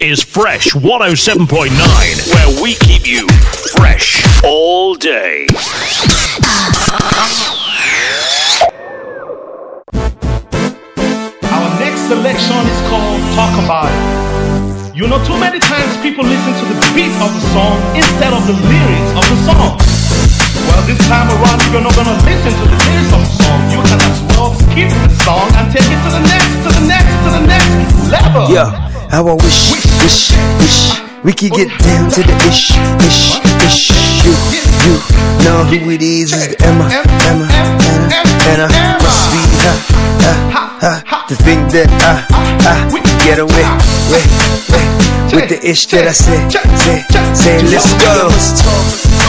is Fresh 107.9, where we keep you fresh all day. Our next selection is called Talk About It. You know, too many times people listen to the beat of the song instead of the lyrics of the song. Well, this time around, if you're not gonna listen to the lyrics of the song, you can as well skip the song and take it to the next, to the next, to the next level. Yeah, how I wish, wish, wish we could get down to the ish, ish, ish. You, you know who it is? Is the Emma, Emma, Anna, Anna, my sweetheart. Uh, uh, to think that I, I get away, way, way, with the ish that I say, say, say, let's go.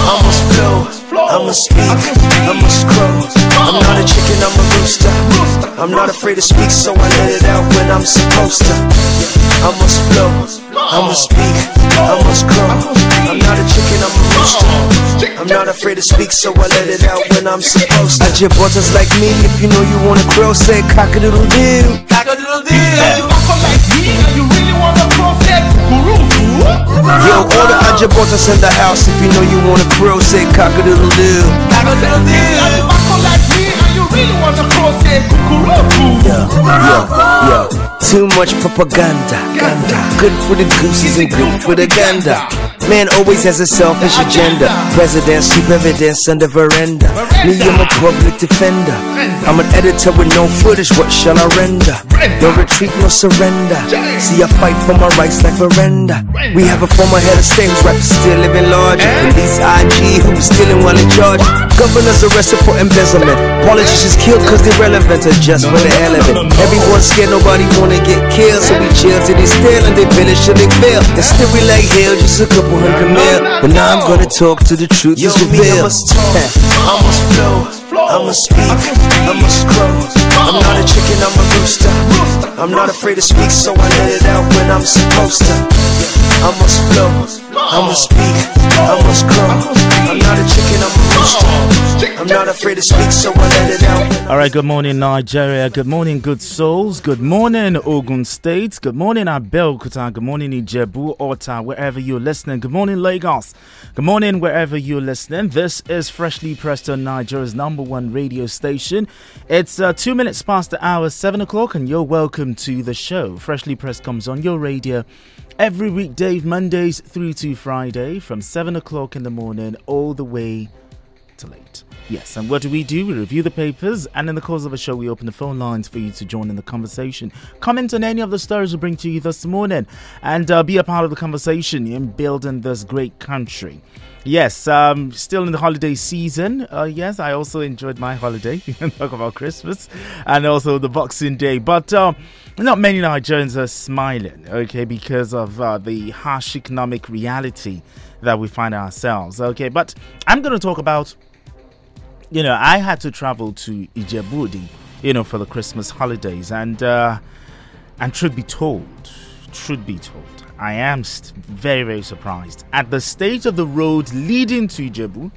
I must flow, I must speak, I must grow. I'm not a chicken, I'm a rooster. I'm not afraid to speak, so I let it out when I'm supposed to. I must flow, I must speak, I must grow. I'm not a chicken, I'm a rooster. I'm not afraid to speak, so I let it out when I'm supposed to. I just butters like me, if you know you wanna grow, say cock a doodle doo. Cock a doodle If you rock like me and you really wanna process, kurutu. Yo, all the Ajabotas in the house, if you know you wanna grow, say cock a doodle doo. If you rock like me and you really wanna process, kurutu. Yeah, yeah, yeah. Too much propaganda. Good for the gooses and good for the gander. Man always has a selfish agenda. President, keep evidence on the veranda. Me, I'm a public defender. I'm an editor with no footage. What shall I render? No retreat, no surrender. See, I fight for my rights like Veranda. We have a former head of state who's rappers still living large. Police IG who was stealing while in charge. Governors arrested for embezzlement. Politicians killed cause they're relevant or just for the hell of it. Everyone's scared, nobody wanna get killed. So we chill till they steal and they finish till they fail. And still we like hell, just a couple hundred mil. But now I'm gonna talk to the truth is revealed. I must talk, I must flow, I must speak, I must grow. I'm not a chicken, I'm a rooster. I'm not afraid to speak, so I let it out when I'm supposed to. I must flow, I must speak, I must grow. I'm not a chicken, I'm a rooster. I'm not afraid to speak, so I let it out. All right, good morning, Nigeria. Good morning, good souls. Good morning, Ogun State. Good morning, Abeokuta. Good morning, Ijebu, Ota, wherever you're listening. Good morning, Lagos. Good morning, wherever you're listening. This is Freshly Pressed on Nigeria's number one radio station. It's uh, two minutes past the hour, seven o'clock, and you're welcome to the show. Freshly Pressed comes on your radio every weekday, Mondays through to Friday, from seven o'clock in the morning all the way to late. Yes, and what do we do? We review the papers, and in the course of a show, we open the phone lines for you to join in the conversation. Comment on any of the stories we bring to you this morning, and uh, be a part of the conversation in building this great country. Yes, um, still in the holiday season. Uh, yes, I also enjoyed my holiday. Talk about Christmas and also the Boxing Day, but um, not many Nigerians are smiling, okay, because of uh, the harsh economic reality that we find ourselves. Okay, but I'm going to talk about you know, I had to travel to Ijebu, you know, for the Christmas holidays, and uh, and truth be told, truth be told, I am very very surprised at the state of the road leading to Ijebu.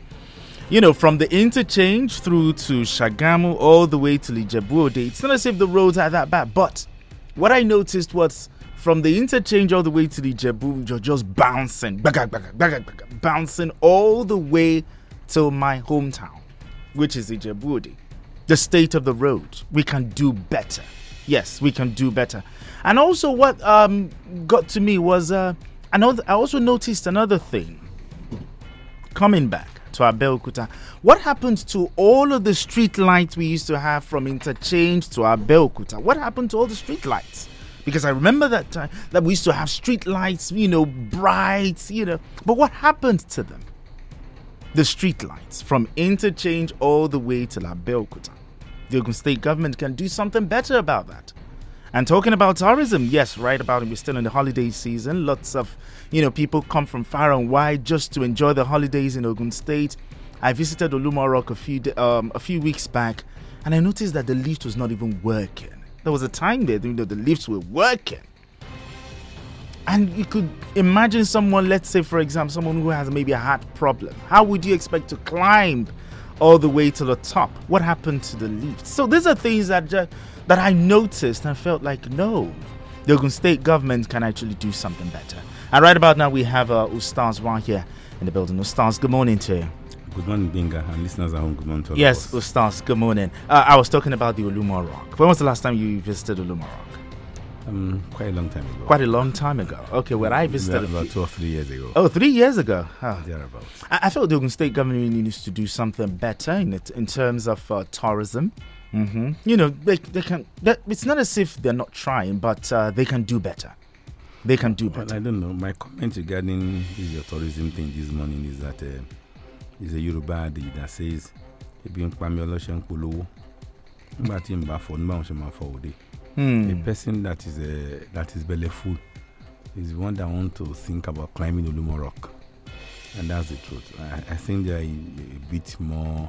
You know, from the interchange through to Shagamu all the way to Ijebu, it's not as if the roads are that bad, but what I noticed was from the interchange all the way to the Ijebu, you're just bouncing, baga, baga, baga, bouncing all the way to my hometown which is Ijebu-Ode. The state of the road. We can do better. Yes, we can do better. And also, what um, got to me was uh, another. I also noticed another thing. Coming back to Abeokuta, what happened to all of the street lights we used to have from interchange to Abeokuta? What happened to all the street lights? Because I remember that time that we used to have street lights, you know, bright, you know. But what happened to them? the street lights from interchange all the way to Abeokuta. The Ogun State government can do something better about that. And talking about tourism, yes, right about it. We're still in the holiday season. Lots of, you know, people come from far and wide just to enjoy the holidays in Ogun State. I visited Olumo Rock a few um, a few weeks back, and I noticed that the lift was not even working. There was a time there, you know, the lifts were working. And you could imagine someone, let's say, for example, someone who has maybe a heart problem. How would you expect to climb all the way to the top? What happened to the lift? So these are things that ju- that I noticed and felt like, no, the Ogun State government can actually do something better. And right about now, we have uh, Ustaz right here in the building. Ustaz, good morning to you. Good morning, Benga, and listeners at home. Good morning to all Yes, of us. Ustaz, good morning. Uh, I was talking about the Olumo Rock. When was the last time you visited Olumo Rock? Um, quite a long time ago. Quite a long time ago. Okay, when I visited. about, about two or three years ago. Oh, three years ago. Oh. Thereabouts. I, I felt the Ogun State government really needs to do something better in it in terms of uh, tourism. hmm You know, they, they can. That, it's not as if they're not trying, but uh, they can do better. They can do Well, I don't know. My comment regarding this tourism thing this morning is that uh, is a Yoruba adage that says, "Ebi ń pa mí ọlọ́ṣẹ́ ń polówó." Nígbà tí n bá fọ, nígbà wọn ṣe máa fọ òde. A Hmm. person that is uh, that is belly full is one that want to think about climbing Olumo Rock, and that's the truth. I, I think there are a, a bit more,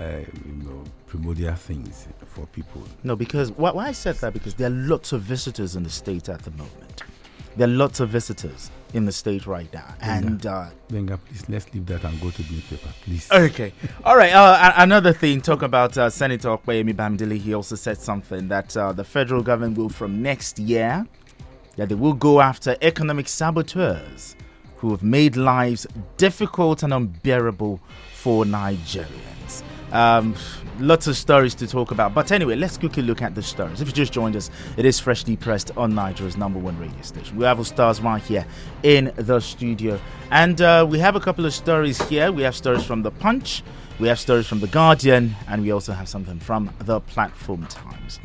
uh, you know, primordial things for people. No, because why, why I said that because there are lots of visitors in the state at the moment. There are lots of visitors in the state right now, and uh, Benga, please let's leave that and go to the newspaper, please. Okay. All right. Uh, another thing, talk about uh, Senator Opeyemi Bamidele. He also said something that uh, the federal government will, from next year, that they will go after economic saboteurs who have made lives difficult and unbearable for Nigerians. Um, lots of stories to talk about. But anyway, let's quickly look at the stories. If you just joined us, it is freshly pressed on Nigeria's number one radio station. We have Ustaz right here in the studio. And uh, we have a couple of stories here. We have stories from The Punch, we have stories from The Guardian, and we also have something from The Platform Times.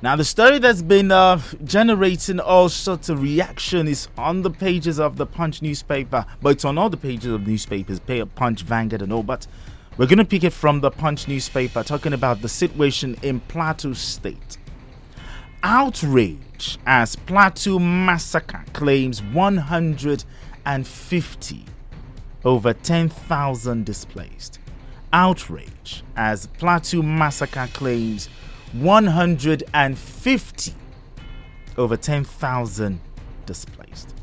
Now, the story that's been uh, generating all sorts of reaction is on the pages of the Punch newspaper, but it's on all the pages of newspapers, Punch, Vanguard, and all. But we're going to pick it from the Punch newspaper, talking about the situation in Plateau State. Outrage as Plateau massacre claims 150 over 10,000 displaced. Outrage as Plateau massacre claims 150 over 10,000 displaced.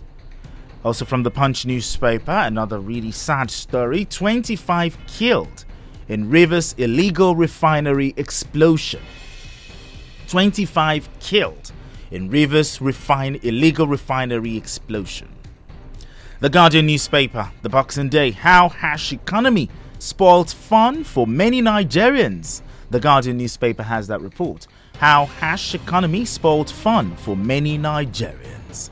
Also from the Punch newspaper, another really sad story 25 killed in Rivers illegal refinery explosion. 25 killed in Rivers refine illegal refinery explosion. The Guardian newspaper, the Boxing Day, how hash economy spoiled fun for many Nigerians. The Guardian newspaper has that report. How hash economy spoiled fun for many Nigerians.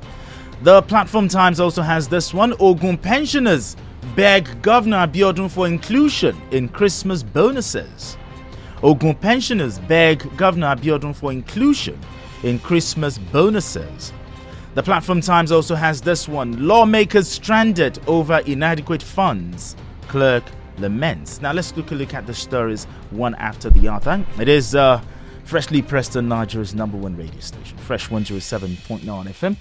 The Platform Times also has this one. Ogun pensioners beg Governor Abiodun for inclusion in Christmas bonuses. Ogun pensioners beg Governor Abiodun for inclusion in Christmas bonuses. The Platform Times also has this one lawmakers stranded over inadequate funds. Clerk laments. Now let's quickly look at the stories one after the other. It is uh, freshly pressed on Nigeria's number one radio station, Fresh 107.9 FM.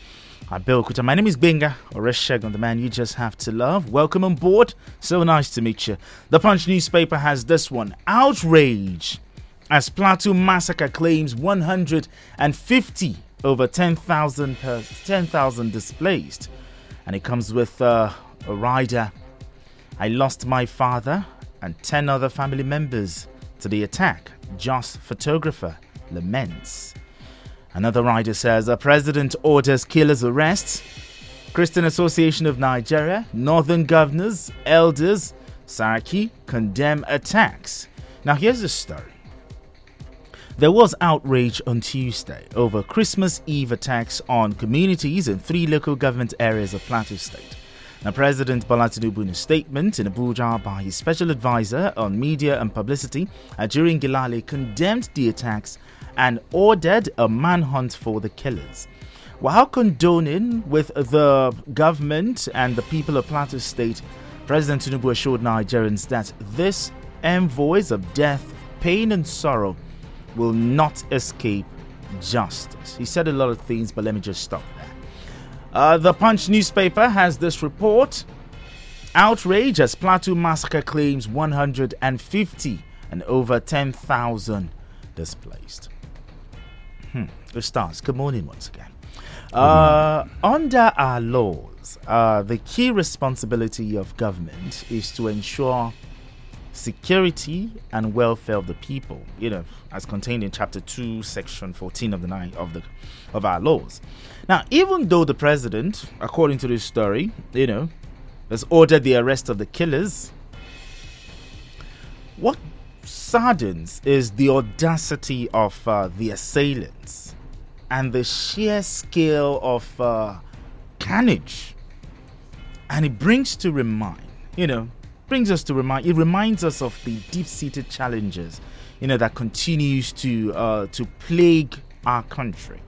I'm Bill. My name is Benga, or Reshegun, the man you just have to love. Welcome on board. So nice to meet you. The Punch newspaper has this one outrage as Plateau massacre claims 150 over 10,000 per- 10,000 displaced. And it comes with uh, a rider. I lost my father and 10 other family members to the attack. Just photographer laments. Another writer says a president orders killers arrests. Christian Association of Nigeria, Northern Governors, Elders, Saraki condemn attacks. Now here's the story. There was outrage on Tuesday over Christmas Eve attacks on communities in three local government areas of Plateau State. Now, President Bola in a statement in Abuja by his special advisor on media and publicity, Ajuri Ngelale condemned the attacks and ordered a manhunt for the killers. While condoning with the government and the people of Plateau State, President Tinubu assured Nigerians that this envoys of death, pain, and sorrow will not escape justice. He said a lot of things, but let me just stop there. Uh, the Punch newspaper has this report. Outrage as Plateau massacre claims 150 and over 10,000 displaced. Hmm. Ustaz. Good morning once again. Uh, under our laws, uh, the key responsibility of government is to ensure security and welfare of the people, you know, as contained in chapter 2, section 14 of the nine of the of our laws. Now, even though the president, according to this story, you know, has ordered the arrest of the killers, what saddens is the audacity of uh, the assailants and the sheer scale of uh, carnage. And it brings to remind, you know, brings us to remind, it reminds us of the deep-seated challenges, you know, that continues to uh, to plague our country,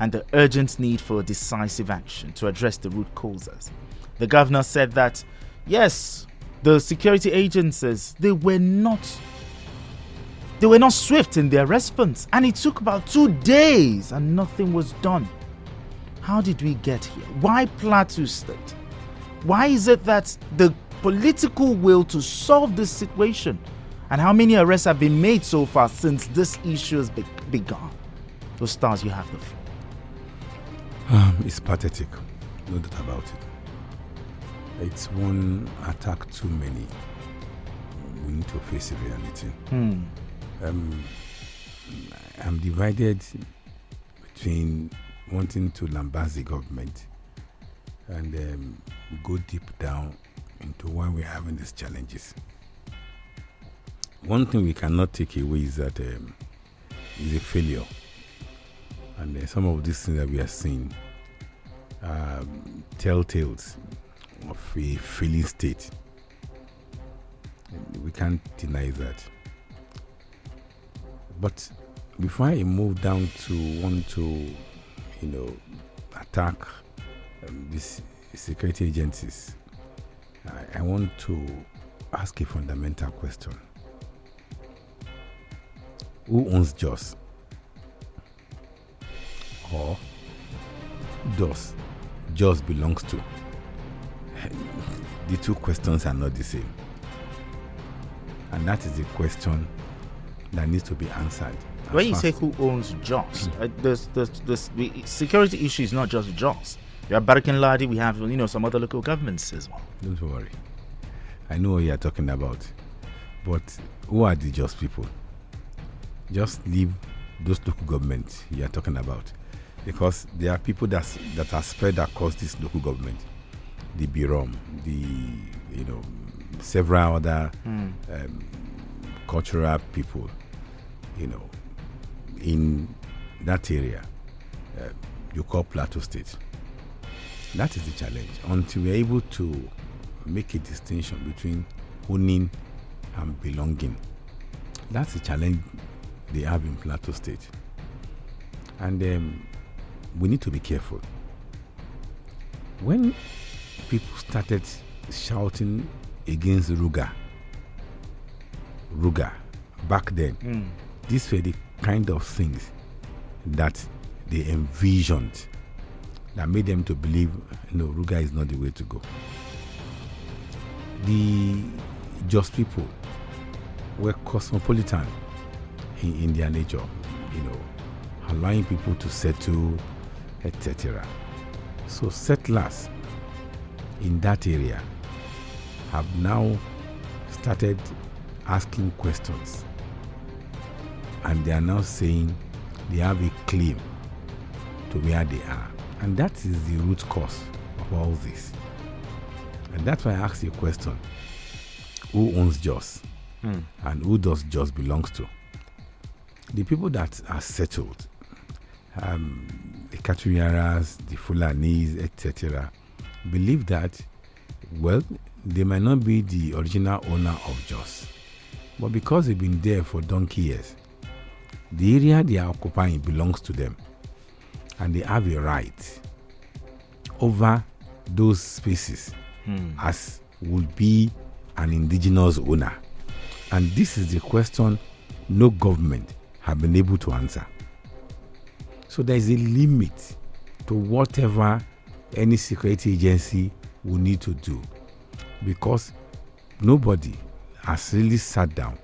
and the urgent need for decisive action to address the root causes. The governor said that, yes, the security agencies they were not they were not swift in their response, and it took about two days and nothing was done. How did we get here? Why Plateau State? Why is it that the political will to solve this situation and how many arrests have been made so far since this issue has be- begun? Those stars, you have the floor. Um, it's pathetic, no doubt about it. It's one attack too many. We need to face the reality. Hmm. Um, I'm divided between wanting to lambast the government and um, go deep down into why we're having these challenges. One thing we cannot take away is that um, is a failure, and uh, some of these things that we are seeing um, telltales of a failing state. We can't deny that. But before I move down to want to, you know, attack um, these security agencies, I, I want to ask a fundamental question. Who owns Jos? Or does Jos belongs to? The two questions are not the same. And that is the question that needs to be answered. When you say who owns Jos, uh, the security issue is not just Jos. We have Barkin Ladi, we have you know some other local governments as well. Don't worry. I know what you are talking about. But who are the just people? Just leave those local governments you are talking about. Because there are people that's, that are spread across this local government. The Birom, the, you know, several other um, cultural people, you know, in that area, uh, you call Plateau State. That is the challenge. Until we're able to make a distinction between owning and belonging, that's the challenge they have in Plateau State. And um, we need to be careful. When people started shouting against Ruga, Ruga, back then, hmm. these were the kind of things that they envisioned that made them to believe no Ruga is not the way to go. The just people were cosmopolitan in, in their nature, you know, allowing people to settle, etc. So settlers in that area have now started asking questions and they are now saying they have a claim to where they are. And that is the root cause of all this. And that's why I asked you a question Who owns Jos? And who does Jos belongs to? The people that are settled, um, the Katuriaras, the Fulanis, etc., believe that, well, they might not be the original owner of Jos. But because they've been there for donkey years, the area they are occupying belongs to them and they have a right over those spaces hmm. as would be an indigenous owner. And this is the question no government have been able to answer. So there is a limit to whatever any security agency will need to do because nobody has really sat down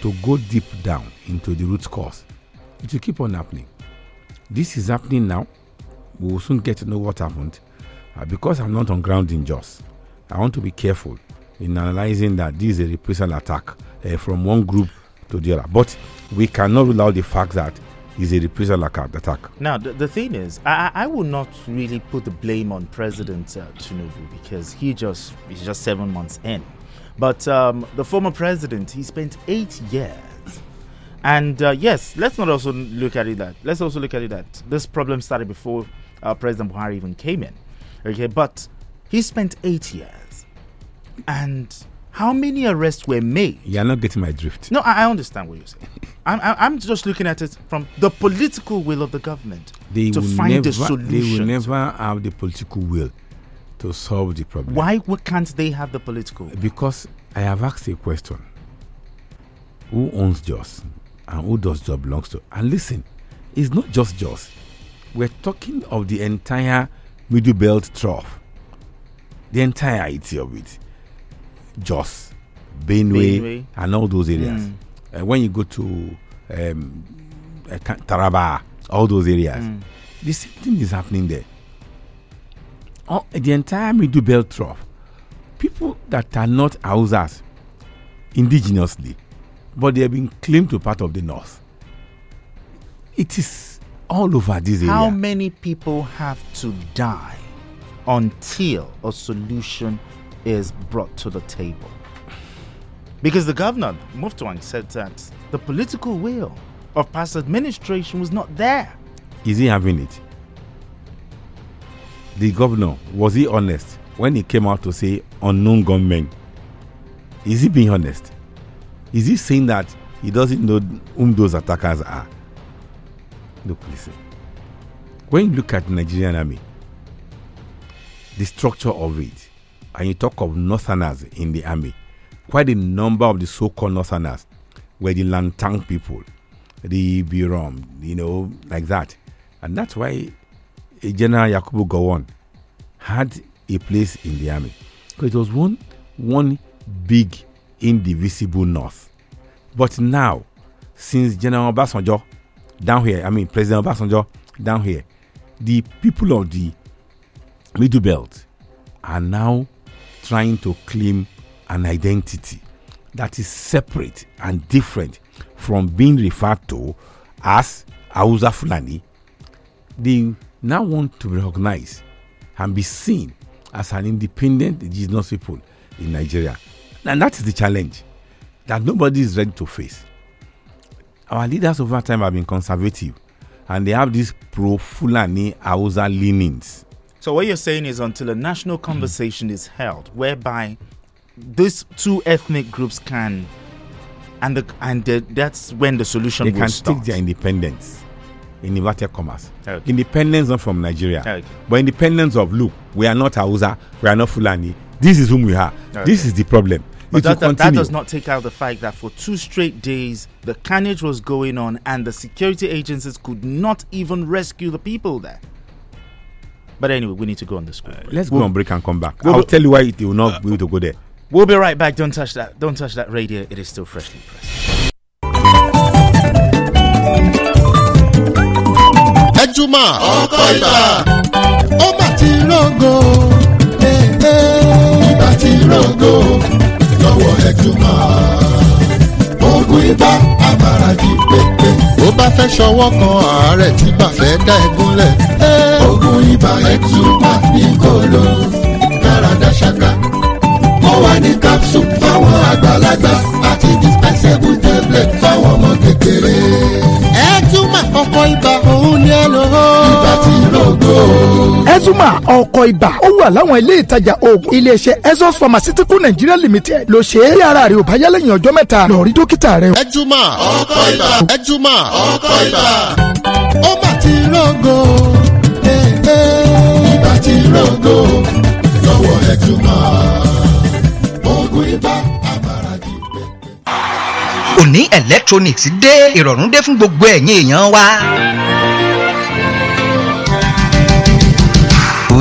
to go deep down into the root cause. It will keep on happening. This is happening now. We will soon get to know what happened. Uh, because I'm not on ground in Jos, I want to be careful in analyzing that this is a reprisal attack uh, from one group to the other. But we cannot rule out the fact that it's a reprisal attack. Now, the, the thing is, I, I will not really put the blame on President uh, Tinubu because he just he's just seven months in. But um, the former president, he spent eight years. And uh, yes, let's not also look at it that. Let's also look at it that this problem started before uh, President Buhari even came in. Okay, but he spent eight years. And how many arrests were made? You are not getting my drift. No, I, I understand what you're saying. I'm, I'm just looking at it from the political will of the government They to will find never, a solution. They will never have the political will to solve the problem. Why can't they have the political? will? Because I have asked a question: Who owns Jos, and who does Jos belongs to? And listen, it's not just Jos. We're talking of the entire Middle Belt trough, the entirety of it. Jos, Benue, Benue. and all those areas. Mm. Uh, when you go to um, uh, Taraba, all those areas, Mm. the same thing is happening there. Oh, the entire Middle Belt trough, people that are not Hausas indigenously, but they have been claimed to part of the north. It is all over this area. How many people have to die until a solution is brought to the table? Because the governor, Mutfwang, said that the political will of past administration was not there. is he having it? The governor, was he honest when he came out to say unknown gunmen? Is he being honest? Is he saying that he doesn't know whom those attackers are? Look, listen. When you look at Nigerian army, the structure of it, and you talk of northerners in the army, quite a number of the so-called northerners were the Langtang people, the Birom, you know, like that. And that's why General Yakubu Gowon had a place in the army. Because it was one one big indivisible north. But now, since General Obasanjo down here, I mean President Obasanjo down here, the people of the Middle Belt are now trying to claim an identity that is separate and different from being referred to as Hausa Fulani. They now want to be recognized and be seen as an independent indigenous people in Nigeria. And that is the challenge that nobody is ready to face. Our leaders over time have been conservative and they have this pro Fulani Hausa leanings. So what you're saying is until a national conversation is held whereby these two ethnic groups can and the and the, that's when the solution They will can start. take their independence in inverted commas. Okay. Independence not from Nigeria, Okay. but independence of look, we are not Hausa, we are not Fulani. This is whom we are. Okay. This is the problem. But that, that, that does not take out the fact that for two straight days the carnage was going on and the security agencies could not even rescue the people there. But anyway, we need to go on this. break. Let's we'll, go on break and come back. we'll- I'll tell you why it will not be able to go there. We'll be right back. Don't touch that. Don't touch that radio. It is still freshly pressed. ẹjúmọ́ ọkọ ibà ó mà ti rògo ibà ti rògo lọ́wọ́ ẹjúmọ́ oògùn ibà amaradi pépé ó bá fẹ́ ṣọwọ́ kan àárẹ̀ tí bá fẹ́ dá ẹ gúnlẹ̀ oògùn ibà ẹjúmọ́ ní kòló dáradá ṣáká ó wà ní capsule fáwọn àgbàlagbà àti dispensable tablet fáwọn ọmọ kékeré. túmọ̀ ọkọ̀ ibà òun ni ẹ lò ó. ibà tí rògbò. Ezuma ọkọ̀ ibà ó wà láwọn ilé ìtajà oògùn iléeṣẹ́ Ezos Pharmaceutical Nigeria Limited ló ṣe é bí ara rẹ̀ ò bá yá lẹ́yìn ọjọ́ mẹ́ta lọ rí dókítà rẹ̀. ẹ túmọ̀ ọkọ̀ ibà. ẹ túmọ̀ ọkọ̀ ibà. ó mà ti rògbò. ibà tí rògbò. lọ́wọ́ ẹ túmọ̀ oògùn ibà òní electronics dé ìrọ̀rùn dé fún gbogbo ẹ̀yin èèyàn wa.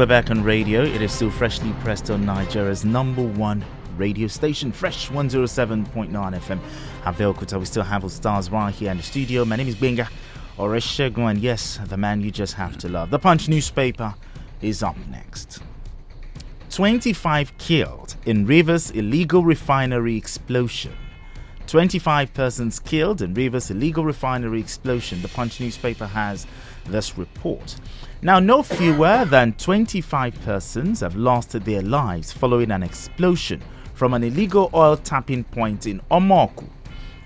We're back on radio. It is still freshly pressed on Nigeria's number one radio station, Fresh 107.9 FM. Abeokuta, we still have Ustaz right here in the studio. My name is Benga Oreshegun, yes, the man you just have to love. The Punch newspaper is up next. 25 killed in Rivers illegal refinery explosion. 25 persons killed in Rivers illegal refinery explosion. The Punch newspaper has this report. Now, no fewer than 25 persons have lost their lives following an explosion from an illegal oil tapping point in Omoku,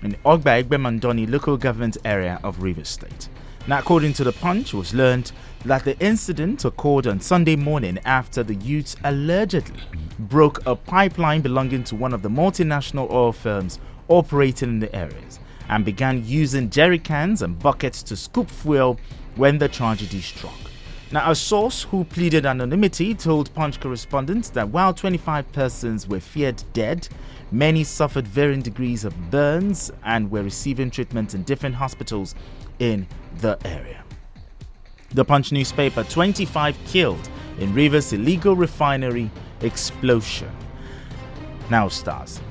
in Ogba-Egbema-Ndoni local government area of Rivers State. Now, according to the Punch, it was learned that the incident occurred on Sunday morning after the youths allegedly broke a pipeline belonging to one of the multinational oil firms operating in the areas and began using jerry cans and buckets to scoop fuel when the tragedy struck. Now, a source who pleaded anonymity told Punch correspondents that while 25 persons were feared dead, many suffered varying degrees of burns and were receiving treatment in different hospitals in the area. The Punch newspaper 25 killed in Rivers illegal refinery explosion. Now, Ustaz.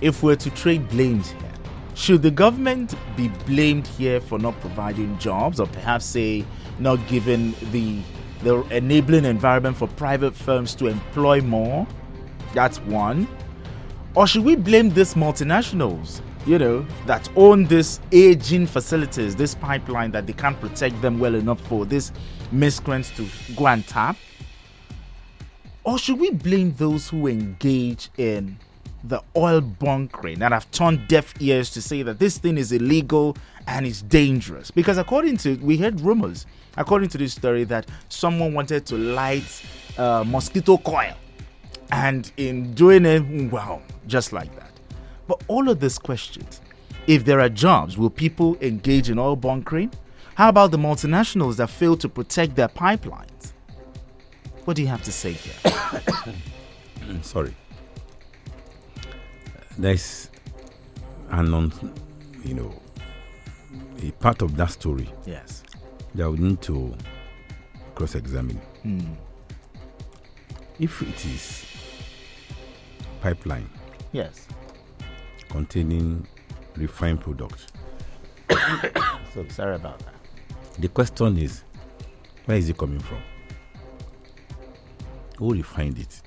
If we're to trade blames here, should the government be blamed here for not providing jobs or perhaps say not giving the the enabling environment for private firms to employ more? That's one. Or should we blame these multinationals, you know, that own these aging facilities, this pipeline that they can't protect them well enough for these miscreants to go and tap? Or should we blame those who engage in the oil bunkering that have turned deaf ears to say that this thing is illegal and it's dangerous. Because according to we heard rumors, according to this story, that someone wanted to light uh, mosquito coil, and in doing it, wow, just like that. But all of these questions, if there are jobs, will people engage in oil bunkering? How about the multinationals that fail to protect their pipelines? What do you have to say here? Sorry. There's an, un, you know, a part of that story yes. that we need to cross-examine. Hmm. If it is pipeline Yes. containing refined products, So sorry about that. the question is, where is it coming from? Who refined it?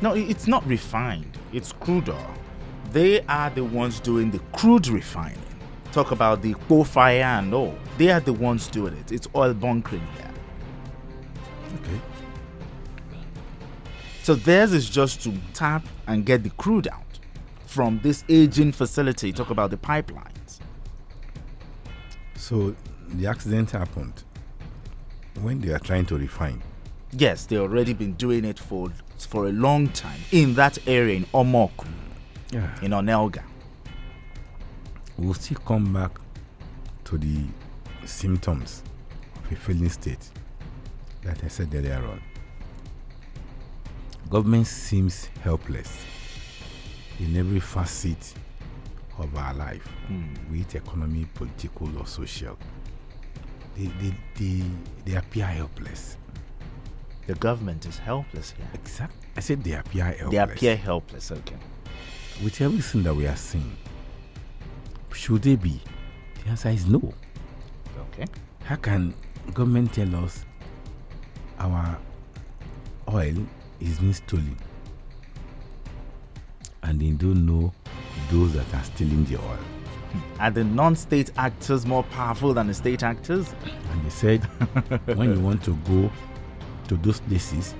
No, it's not refined. It's crude oil. They are the ones doing the crude refining. Talk about the fire and all. They are the ones doing it. It's oil bunkering here. Okay. So theirs is just to tap and get the crude out from this aging facility. Talk about the pipelines. So the accident happened when they are trying to refine. Yes, they already been doing it for for a long time in that area in Omoku, Yeah. in Onelga. We'll still come back to the symptoms of a failing state that I said earlier on. Government seems helpless in every facet of our life, hmm. be it economy, political, or social. They, they, they, they appear helpless. The government is helpless here. Exactly. I said they appear helpless. They appear helpless. Okay. With everything that we are seeing, should they be? The answer is no. Okay. How can government tell us our oil is being stolen and they don't know those that are stealing the oil hmm. Are the non-state actors more powerful than the state actors? and they said when you want to go to those places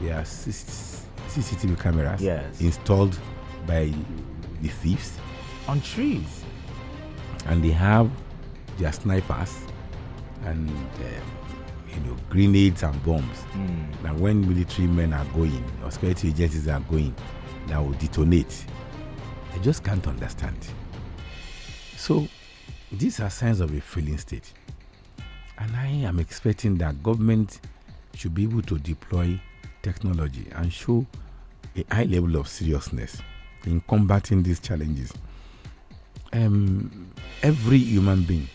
there are cctv cameras Yes. installed by the thieves On trees. and they have their snipers and um, you know grenades and bombs. Hmm. Now, when military men are going or security agencies are going, that will detonate. I just can't understand. So, these are signs of a failing state, and I am expecting that government should be able to deploy technology and show a high level of seriousness in combating these challenges um, every human being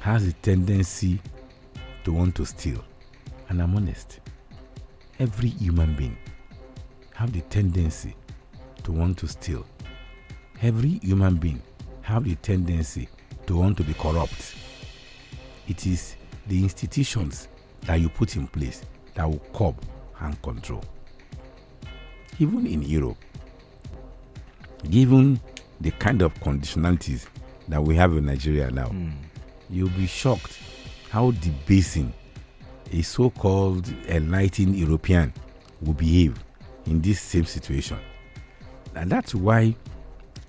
has a tendency to want to steal. And I'm honest. Every human being have the tendency to want to steal. Every human being have the tendency to want to be corrupt. It is the institutions that you put in place that will curb and control. Even in Europe, given the kind of conditionalities that we have in Nigeria now, hmm. you'll be shocked how debasing a so called enlightened European will behave in this same situation. And that's why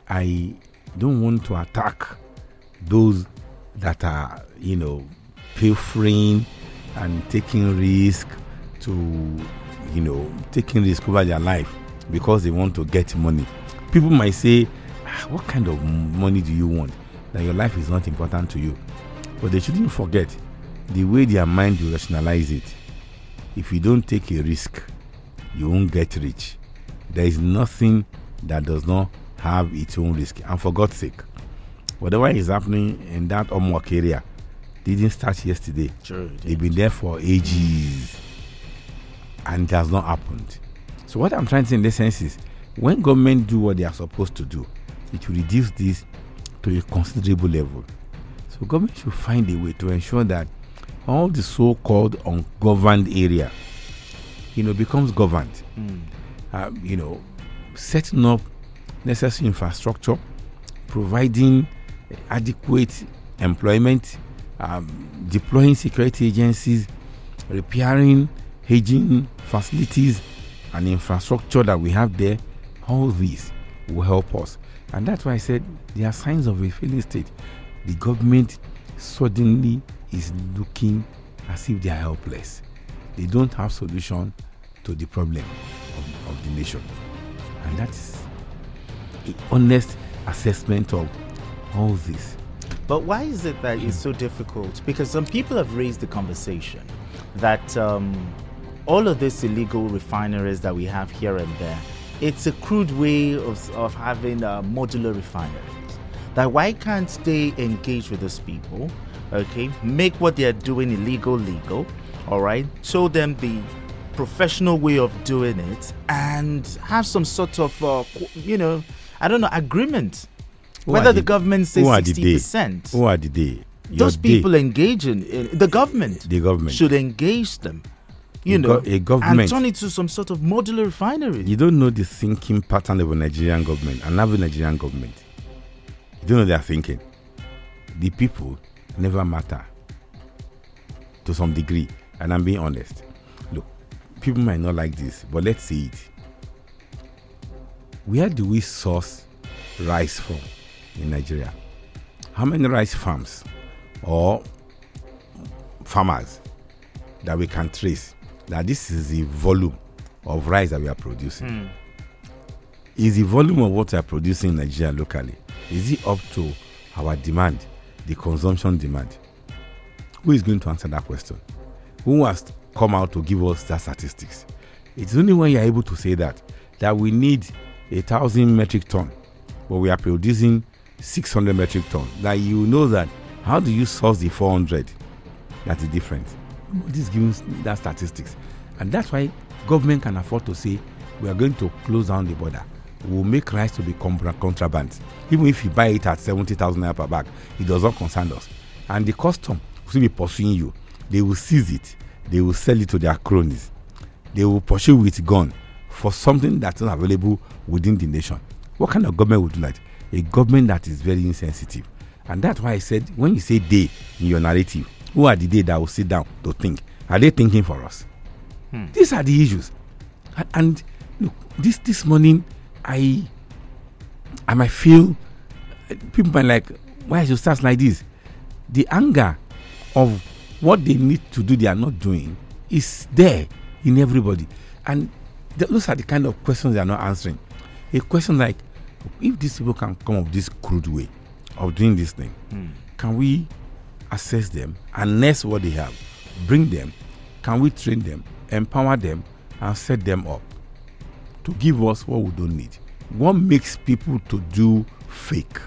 I don't want to attack those that are, you know, pilfering and taking risk to, you know, taking risk over their life because they want to get money. People might say, "Ah, what kind of money do you want? That your life is not important to you. But they shouldn't forget the way their mind will rationalize it. If you don't take a risk, you won't get rich. There is nothing that does not have its own risk. And for God's sake, whatever is happening in that Omoku area didn't start yesterday. True. They've been there for ages and it has not happened. So what I'm trying to say in this sense is when government do what they are supposed to do, it will reduce this to a considerable level. So government should find a way to ensure that all the so-called ungoverned area, you know, becomes governed. Um, you know, setting up necessary infrastructure, providing adequate employment, um, deploying security agencies, repairing aging facilities and infrastructure that we have there, all these will help us. And that's why I said there are signs of a failing state. The government suddenly is looking as if they are helpless. They don't have solution to the problem of, of the nation. And that's an honest assessment of all this. But why is it that it's so difficult? Because some people have raised the conversation that um, all of these illegal refineries that we have here and there, it's a crude way of, of having uh, modular refineries. That why can't they engage with those people? Okay, make what they are doing illegal legal. All right, show them the professional way of doing it, and have some sort of, uh, you know, I don't know, agreement. Whether the government says who are the sixty percent Who are the they? Your those people engaging in the government The government. should engage them you A know go- a government- and turn it to some sort of modular refinery You don't know the thinking pattern of a Nigerian government, an average Nigerian government. You don't know their thinking. The people never matter to some degree, and I'm being honest. Look, people might not like this, but let's see it. Where do we source rice from in Nigeria? How many rice farms or farmers that we can trace that this is the volume of rice that we are producing? Hmm. Is the volume of what we are producing in Nigeria locally, is it up to our demand, the consumption demand? Who is going to answer that question? Who has come out to give us that statistics? It's only when you're able to say that that we need a thousand metric ton, but we are producing 600 metric ton. That you know that how do you source the 400? That is different. This gives that statistics, and that's why government can afford to say we are going to close down the border. We'll make rice to be contraband. Even if you buy it at 70,000 naira per bag, it does not concern us. And the custom still be pursuing you. They will seize it. They will sell it to their cronies. They will pursue with gun for something that's not available within the nation. What kind of government would do that? A government that is very insensitive. And that's why I said, when you say they in your narrative, who are the they that will sit down to think? Are they thinking for us? Hmm. These are the issues. And, and look, this this morning, I I might feel people might like, why is your start like this? The anger of what they need to do, they are not doing, is there in everybody. And those are the kind of questions they are not answering. A question like, if these people can come up this crude way, of doing this thing, mm. can we assess them, harness what they have, bring them? Can we train them, empower them, and set them up to give us what we don't need? What makes people to do fake?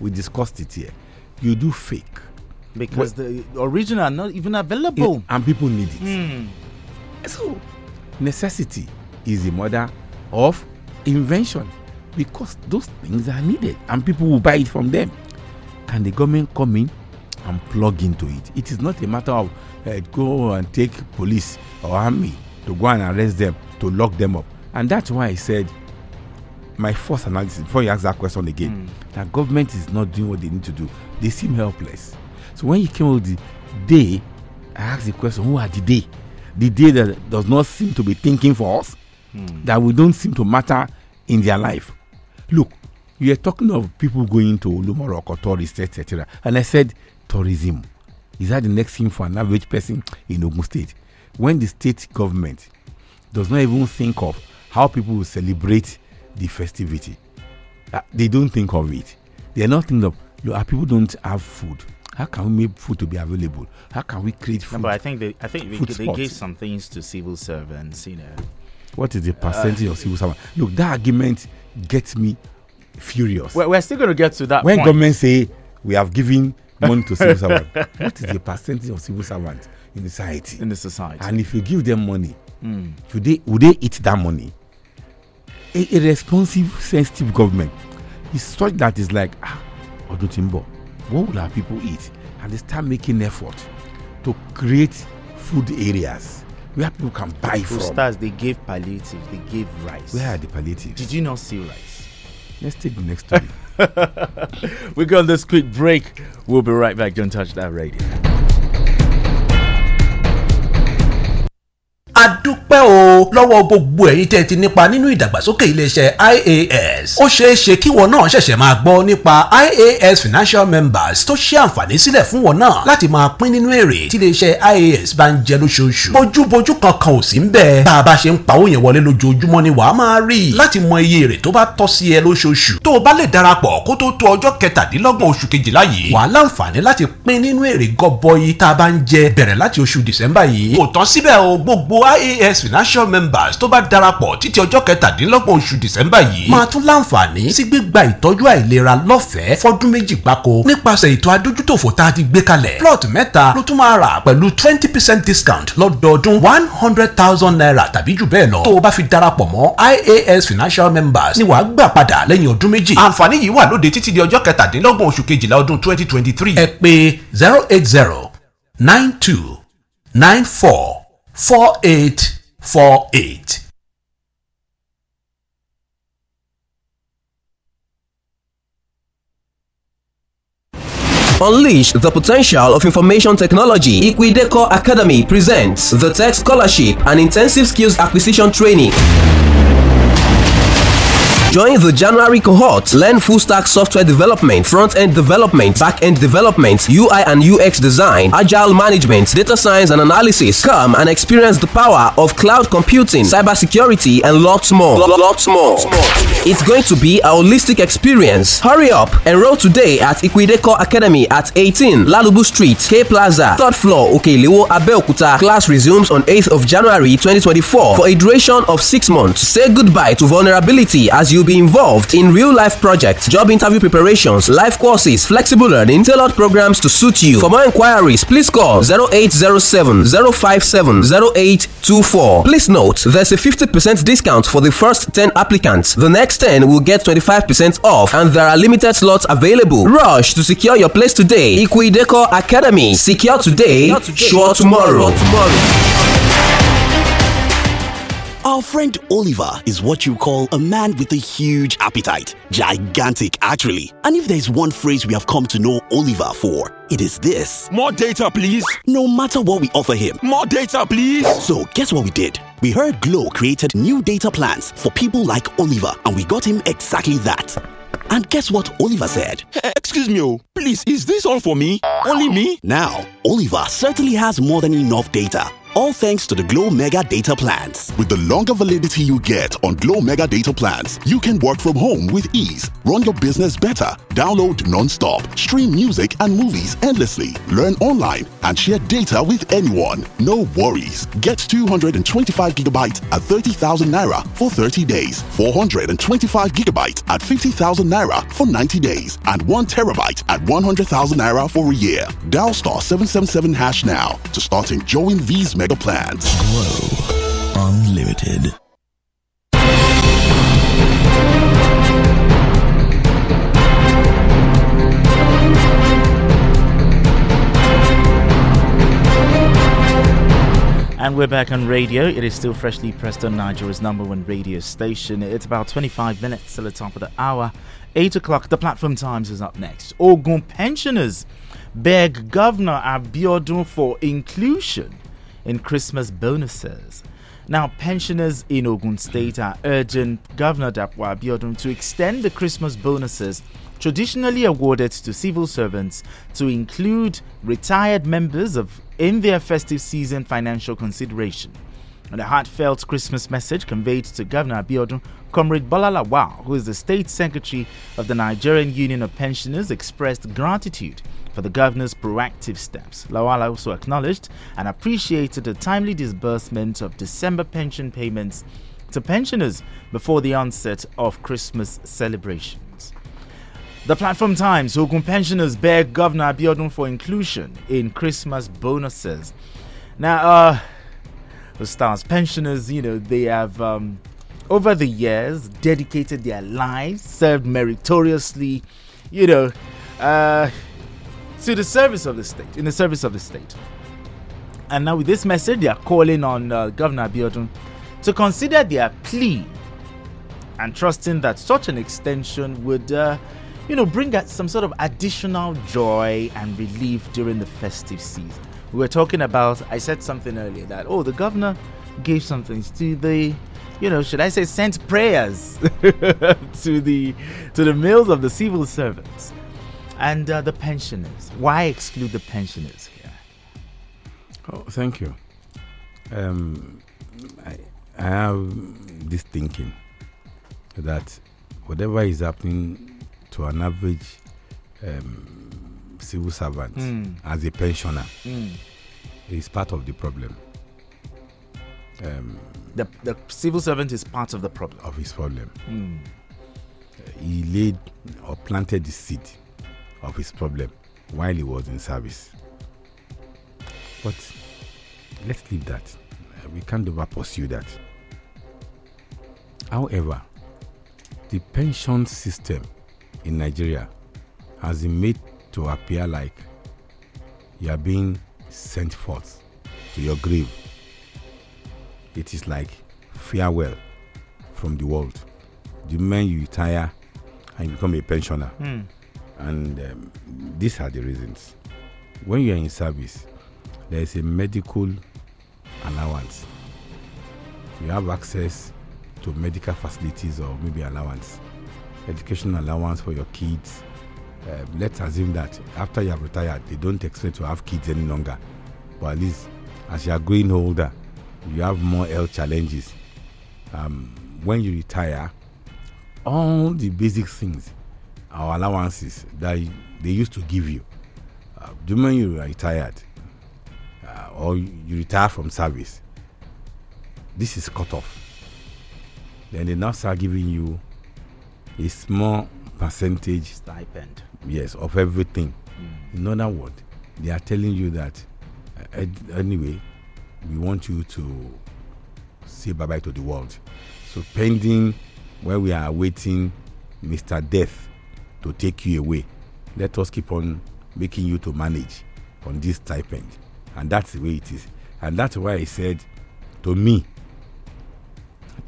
We discussed it here. You do fake because the original are not even available, and people need it. Mm. So, necessity is the mother of invention because those things are needed, and people will buy it from them can the government come in and plug into it? It is not a matter of uh, go and take police or army to go and arrest them to lock them up. And that's why I said my first analysis before you ask that question again mm. that government is not doing what they need to do. They seem helpless. So when you came with the day, I asked the question, who are the day? The day that does not seem to be thinking for us, mm. that we don't seem to matter in their life. Look, you are talking of people going to Olumo Rock or tourists, etc. And I said, tourism. Is that the next thing for an average person in Ogun State? When the state government does not even think of how people will celebrate the festivity, uh, they don't think of it. They are not thinking of, look, people don't have food. How can we make food to be available? How can we create food? No, but I think they, I think they, they gave some things to civil servants. You know, what is the percentage uh, of civil servants? Look, that argument gets me furious. We're, we're still going to get to that. When point. government say we have given money to civil servants, what is the percentage of civil servants in the society? In the society, and if you give them money, mm. would they would they eat that money? A, a responsive, sensitive government is such that is like ah, Odutimbo, what will our people eat? And they start making effort to create food areas where people can buy from. Stars, they gave palliative, they gave rice. Where are the palliatives? Did you not see rice? Let's take the next story. we go on this quick break. We'll be right back. Don't touch that radio. O lọ́wọ́ gbogbo ẹ̀yin tẹ́ ti nípa nínú ìdàgbàsókè iléeṣẹ́ IAS ó ṣeé ṣe kí wọn náà ṣẹ̀ṣẹ̀ máa gbọ́ nípa IAS financial members tó ṣe àǹfààní sílẹ̀ fún wọn náà láti máa pín nínú èrè tí iléeṣẹ́ IAS bá ń jẹ lóṣooṣù. Bójúbójú kankan ò sí ń bẹ́ẹ̀ bá a bá ṣe ń pawó yẹn wọlé lójoojúmọ́ ni wàá máa rí láti mọ iye èrè tó bá tọ́ sí ẹ lóṣooṣù. Tó o bá lè darapọ̀ kó tó tó ọjọ́ kẹtàdínlọ́gbọ̀n oṣù kejìlá yìí wàá láǹfààní láti pín nínú èrè gọbọi tá a bá ń jẹ. Bẹ̀rẹ̀ láti oṣù December yìí. Kò tán síbẹ̀ o. Gbogbo IAS financial members tó bá darapọ̀ títí ọjọ́ kẹtàdínlọ́gbọ̀n oṣù december yìí. Máa tún láǹfààní sí gbígba ìtọ́jú àìlera lọ́fẹ̀ẹ́ fọ́dún méjì gbáko nípasẹ̀ ètò adójútòfò tá a ti gbé kalẹ̀. Plot mẹ́ta ló tún máa rà pẹ̀lú twenty percent discount lọ́dọọdún one hundred thousand naira tàbí jù bẹ́ẹ̀ lọ. Tó o bá fi darapọ̀ mọ́ ias financial members ni wàá gbà padà lẹ́yìn ọdún méjì. Àǹfààní yìí wà lóde títí di ọjọ́ kẹtàdínlọ́gbọ̀n oṣù kejìlá ọdún twenty twenty three. Ẹ pè zero eight zero nine two nine four four eight. 48. Unleash the potential of information technology. Equideco Academy presents the Tech Scholarship and Intensive Skills Acquisition Training. Join the January cohort. Learn full stack software development, front end development, back end development, UI and UX design, agile management, data science and analysis. Come and experience the power of cloud computing, cybersecurity, and lots more. Lots more. It's going to be a holistic experience. Hurry up! Enroll today at Equideco Academy at 18 Lalubu Street, K Plaza, third floor, Okelewo, Abeokuta. Class resumes on 8th of January 2024 for a duration of six months. Say goodbye to vulnerability as you be involved in real life projects, job interview preparations, life courses, flexible learning, tailored programs to suit you. For more inquiries, please call 0807 057 0824. Please note there's a 50% discount for the first 10 applicants. The next 10 will get 25% off, and there are limited slots available. Rush to secure your place today. Equideco Academy. Secure today, sure tomorrow. tomorrow. Our friend Oliver is what you call a man with a huge appetite. Gigantic, actually. And if there's one phrase we have come to know Oliver for, it is this More data, please. No matter what we offer him. More data, please. So, guess what we did? We heard Glo created new data plans for people like Oliver, and we got him exactly that. And guess what Oliver said? Eh, eh, excuse me, oh, please, is this all for me? Only me? Now, Oliver certainly has more than enough data. All thanks to the Glo Mega Data Plans. With the longer validity you get on Glo Mega Data Plans, you can work from home with ease, run your business better, download non-stop, stream music and movies endlessly, learn online, and share data with anyone. No worries. Get 225 gigabytes at 30,000 naira for 30 days, 425 gigabytes at 50,000 naira for 90 days, and 1 terabyte at 100,000 naira for a year. Dial star 777 hash now to start enjoying these mega plans. Glo Unlimited. And we're back on radio. It is still freshly pressed on Nigeria's number one radio station. It's about 25 minutes to the top of the hour. 8 o'clock, the platform times is up next. Ogun pensioners beg Governor Abiodun for inclusion in Christmas bonuses. Now, pensioners in Ogun State are urging Governor Dapo Abiodun to extend the Christmas bonuses traditionally awarded to civil servants to include retired members of in their festive season financial consideration. In a heartfelt Christmas message conveyed to Governor Abiodun, Comrade Bola Lawal, who is the State Secretary of the Nigerian Union of Pensioners, expressed gratitude for the governor's proactive steps. Lawal also acknowledged and appreciated the timely disbursement of December pension payments to pensioners before the onset of Christmas celebrations. The Platform Times, Ogun pensioners beg Governor Abiodun for inclusion in Christmas bonuses. Now, uh, the stars pensioners, you know, they have um, over the years dedicated their lives, served meritoriously, you know, uh, to the service of the state, in the service of the state. And now with this message, they are calling on uh, Governor Abiodun to consider their plea and trusting that such an extension would, uh, you know, bring some sort of additional joy and relief during the festive season. We were talking about, I said something earlier that, oh, the governor gave something to the, you know, should I say, sent prayers to the to the mills of the civil servants and uh, the pensioners. Why exclude the pensioners here? Oh, thank you. Um, I, I have this thinking that whatever is happening to an average um, civil servant Mm. as a pensioner Mm. is part of the problem. Um, The, the civil servant is part of the problem. of his problem. Mm. He laid or planted the seed of his problem while he was in service. But let's leave that. Uh, We can't over pursue that. However, the pension system in Nigeria has been made to appear like you are being sent forth to your grave. It is like farewell from the world. The moment you retire and become a pensioner, Hmm. And um, these are the reasons. When you are in service, there is a medical allowance. You have access to medical facilities or maybe allowance, education allowance for your kids. Uh, let's assume that after you have retired, they don't expect to have kids any longer. But at least as you are growing older, you have more health challenges. Um, when you retire, all the basic things, our allowances that they used to give you, uh, the moment you are retired uh, or you you retire from service, this is cut off. Then they now start giving you a small percentage stipend. Yes, of everything. Mm. In other words, they are telling you that uh, anyway, we want you to say bye bye to the world. So, pending where we are awaiting Mr. Death to take you away, let us keep on making you to manage on this stipend. And that's the way it is. And that's why I said to me,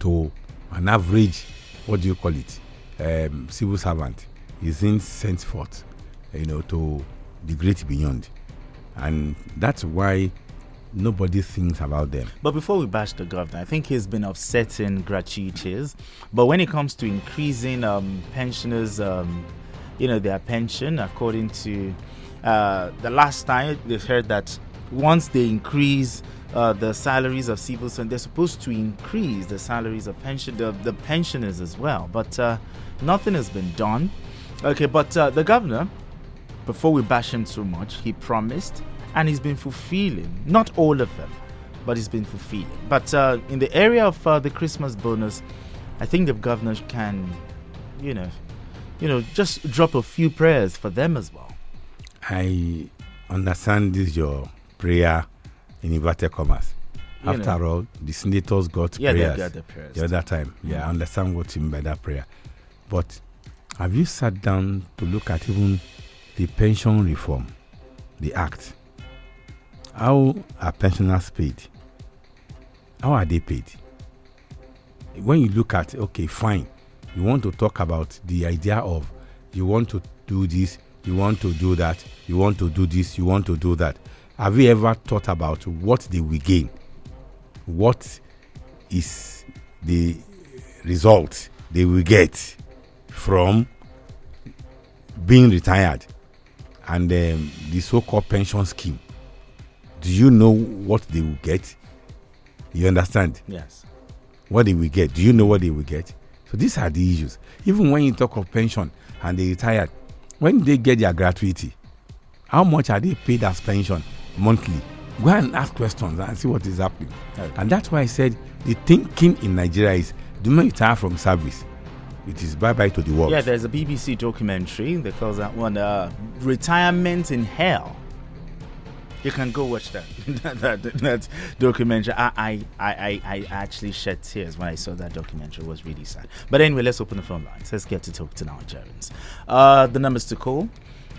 to an average, what do you call it, um, civil servant, isn't sent forth, you know, to the great beyond. And that's why nobody thinks about them. But before we bash the governor, I think he's been offsetting gratuities. But when it comes to increasing um, pensioners, um, you know, their pension, according to uh, the last time they heard that once they increase uh, the salaries of civil servants, they're supposed to increase the salaries of pension the, the pensioners as well. But uh, nothing has been done. Okay, but uh, the governor, before we bash him too much, he promised and he's been fulfilling. Not all of them, but he's been fulfilling. But uh, in the area of uh, the Christmas bonus, I think the governor can, you know, you know, just drop a few prayers for them as well. I understand this your prayer in inverted commas. You After know. all, the senators got yeah, prayers, they got the prayers the other time. Yeah, mm. I understand what you mean by that prayer. But have you sat down to look at even the pension reform, the act? How are pensioners paid? How are they paid? When you look at, okay, fine, you want to talk about the idea of you want to do this, you want to do that, you want to do this, you want to do that. Have you ever thought about what they will gain? What is the result they will get from being retired and um, the so called pension scheme? do you know what they will get? You understand? Yes. What they will get. Do you know what they will get? So these are the issues. Even when you talk of pension and they retired, when they get their gratuity, how much are they paid as pension monthly? Go and ask questions and see what is happening. Okay. And that's why I said the thinking in Nigeria is do not retire from service. It is bye bye to the world. Yeah, there's a BBC documentary. They call that one uh, Retirement in Hell you can go watch that that, that, that documentary. I, I, I, I actually shed tears when I saw that documentary. It was really sad. But anyway, let's open the phone lines. Let's get to talk to Nigerians. Uh, the numbers to call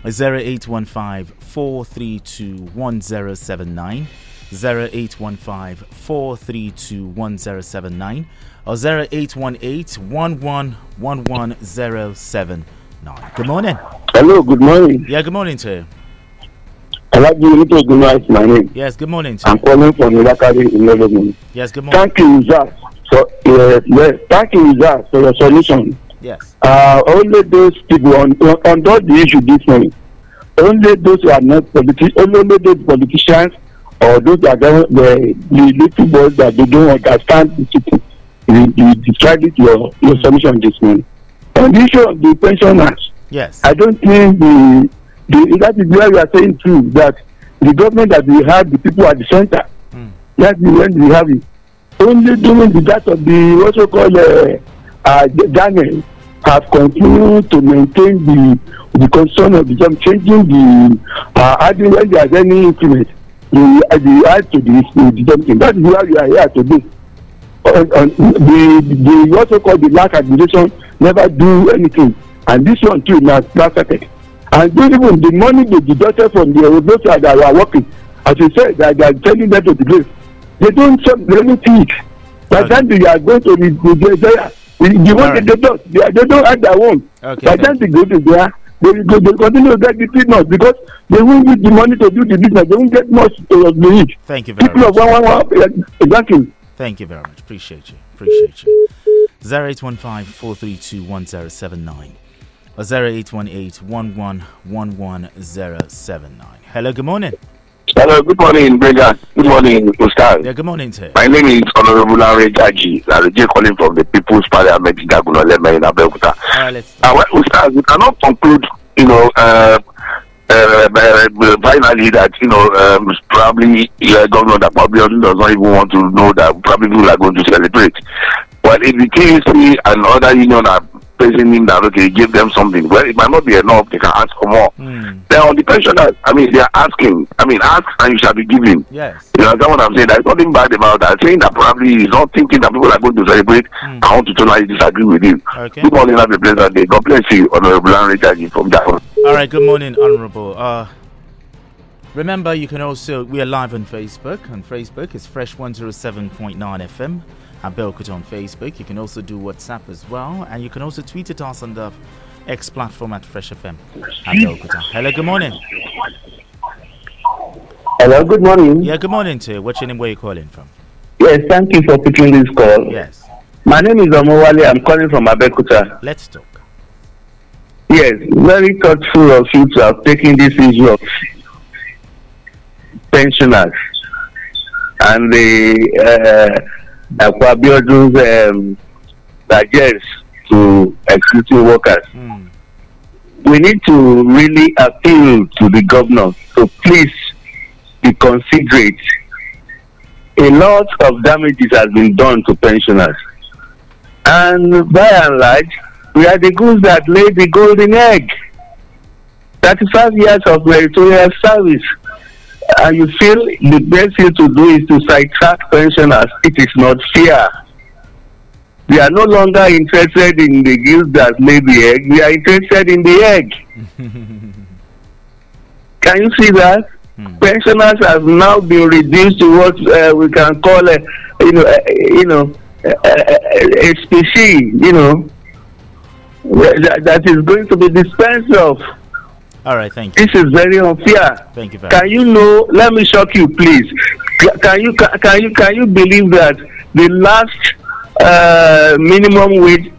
is 0815 432 1079. 0815 432 1079 or 0818 111179. Good morning. Hello, good morning. Yeah, good morning to you. Alaji Onitogunwa is my name. Yes, good morning. I'm calling from Ilakari in Lebanon. Yes, good morning. Thank you, Zach. So, yes, yes, thank you, Zach, for your solution. Yes. Uh, only those people on, on, on the issue this morning, only those who are not politi- only those politicians or those that don't, the, the little boys that they don't understand the city, you, you described it your, your mm. solution this morning. On the issue of the pensioners, yes, I don't think the the, that is where we are saying true that the government that we have the people at the center mm. that's the when we have it. Only during the that of the what we call uh, uh, Daniel have continued to maintain the the concern of the job changing the uh, adding when there is any increment the uh, the add to the the job that is why we are here today. Uh, uh, the the what we call the last administration never do anything. And this one too na na started And even the money they deducted from the those that are working, as you said, that they are telling them to the grave. They don't really teach. By the time they are going to the, the Isaiah, the they don't, they, they don't have their own. By the time they go to there, they will they continue to get the treatment because they won't use the money to do the business. They won't get much to the. Thank you very People much. People of one, one, one. Thank you very much. Appreciate you. Appreciate you. 0815 432 1079 or 0818 Hello, good morning. Hello, good morning, Benga. Good morning, Ustaz. Yeah, good morning, sir. My name is Honorable Larry Jaji. Larry J calling from the People's Parliament in Dagunolema in Abeokuta. All right, uh, well, Ustaz, we cannot conclude, you know, uh uh, uh, uh, finally that you know um, probably uh, Governor probably does not even want to know that probably people are going to celebrate. But if the KC and other union are praising him that okay, he gave them something. Well, it might not be enough. They can ask for more. Hmm. Then on the pensioners, I mean, they are asking. I mean, ask and you shall be given. Yes. You know, that's what I'm saying. There's nothing bad about that. Saying that probably he's not thinking that people are going to celebrate. I want to totally disagree with him. Okay. Good morning, have a pleasant day. God bless you, Honorable Henry Jaji from Jaffa. All right, good morning, Honorable. Uh, remember, you can also, we are live on Facebook. On Facebook, it's Fresh 107.9 FM. Abeokuta on Facebook. You can also do WhatsApp as well. And you can also tweet at us on the X platform at Fresh FM. Abeokuta. Hello, good morning. Hello, good morning. Yeah, good morning to you. What's your name? Where are you calling from? Yes, thank you for picking this call. Yes. My name is Omowale. I'm calling from Abeokuta. Let's talk. Yes, very thoughtful of you to have taken this issue of pensioners and the uh, Akwabiodun's um, largesse to existing workers. We need to really appeal to the governor to please be considerate. A lot of damages has been done to pensioners. And by and large, we are the goods that lay the golden egg. 35 years of meritorious service. And you feel the best thing to do is to sidetrack pensioners. It is not fair. We are no longer interested in the gills that lay the egg. We are interested in the egg. Can you see that? Pensioners have now been reduced to what uh, we can call a, you know, a, you know, a, a, a species, you know, that, that is going to be dispensed of. All right, thank you. This is very unfair. Thank you very much. Can you know? Let me shock you, please. Can you ca- can you can you believe that the last uh, minimum wage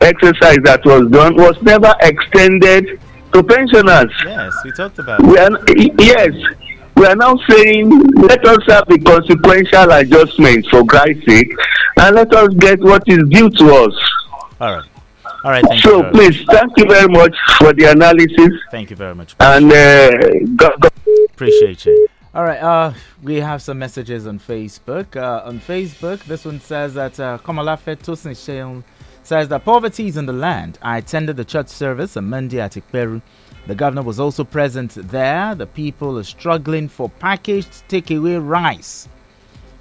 exercise that was done was never extended to pensioners? Yes, we talked about We are, yes, we are now saying let us have the consequential adjustment for Christ's sake, and let us get what is due to us. All right. All right, thank you. So please, thank you very much for the analysis, Thank you very much. and uh, Appreciate you. All right, uh, we have some messages on Facebook. Uh, on Facebook, this one says that uh, Komolafe Tosin says that poverty is in the land. I attended the church service on Monday at Iperu. The governor was also present there. The people are struggling for packaged takeaway rice.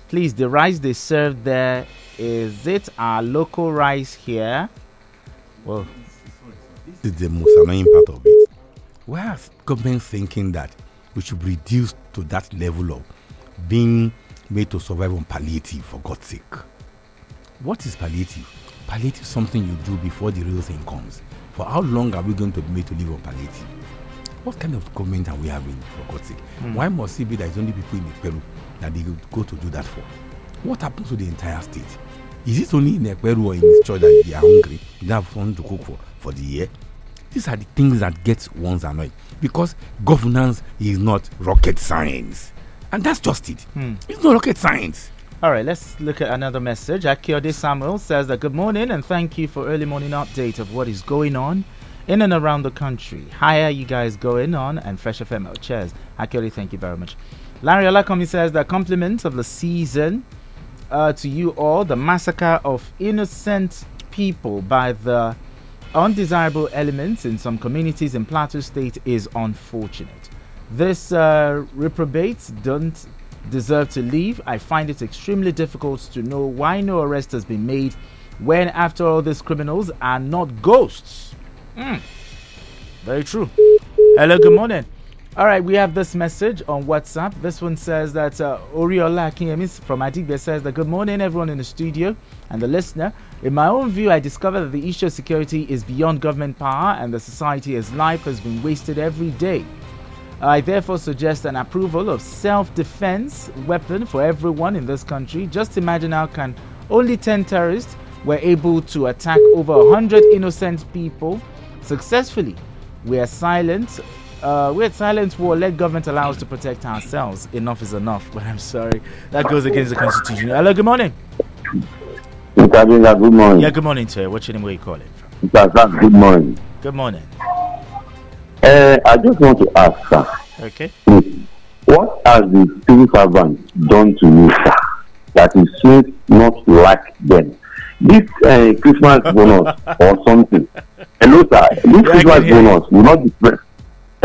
Please, the rice they serve there, is it our local rice here? Well, This is the most annoying part of it. Why is government thinking that we should reduce to that level of being made to survive on palliative, for God's sake? What is palliative? Palliative is something you do before the real thing comes. For how long are we going to be made to live on palliative? What kind of government are we having, for God's sake? Hmm. Why must it be that it's only people in Peru that they go to do that for? What happens to the entire state? Is it only in Iperu or in church that they are hungry? They don't have something to cook for, for the year? These are the things that get one's annoyed because governance is not rocket science. And that's just it. Hmm. It's not rocket science. All right, let's look at another message. Akiode Samuel says that good morning and thank you for early morning update of what is going on in and around the country. How are you guys going on? And Fresh FM out chairs. Akiode, thank you very much. Larry Olakomi says that compliments of the season uh, to you all. The massacre of innocent people by the undesirable elements in some communities in Plateau State is unfortunate. This uh, reprobates don't deserve to leave. I find it extremely difficult to know why no arrest has been made when, after all, these criminals are not ghosts. Mm. Very true. Hello, good morning. All right, we have this message on WhatsApp. This one says that uh, Oriola from Adigbe says that good morning, everyone in the studio and the listener. In my own view, I discovered that the issue of security is beyond government power and the society as life has been wasted every day. I therefore suggest an approval of self-defense weapon for everyone in this country. Just imagine how can only 10 terrorists were able to attack over 100 innocent people successfully. We are silent. Uh, we're at silent war. Let government allow us to protect ourselves. Enough is enough. But I'm sorry. That goes against the constitution. Hello, good morning. Good morning. Yeah, good morning, sir. What's your name? Where you calling? Azak, good morning. Good morning. Uh, I just want to ask, sir, Okay. what has the civil servant done to you, sir, that it seems not like them? this uh, Christmas bonus or something. Hello, sir. This Yeah, Christmas you. bonus will not be.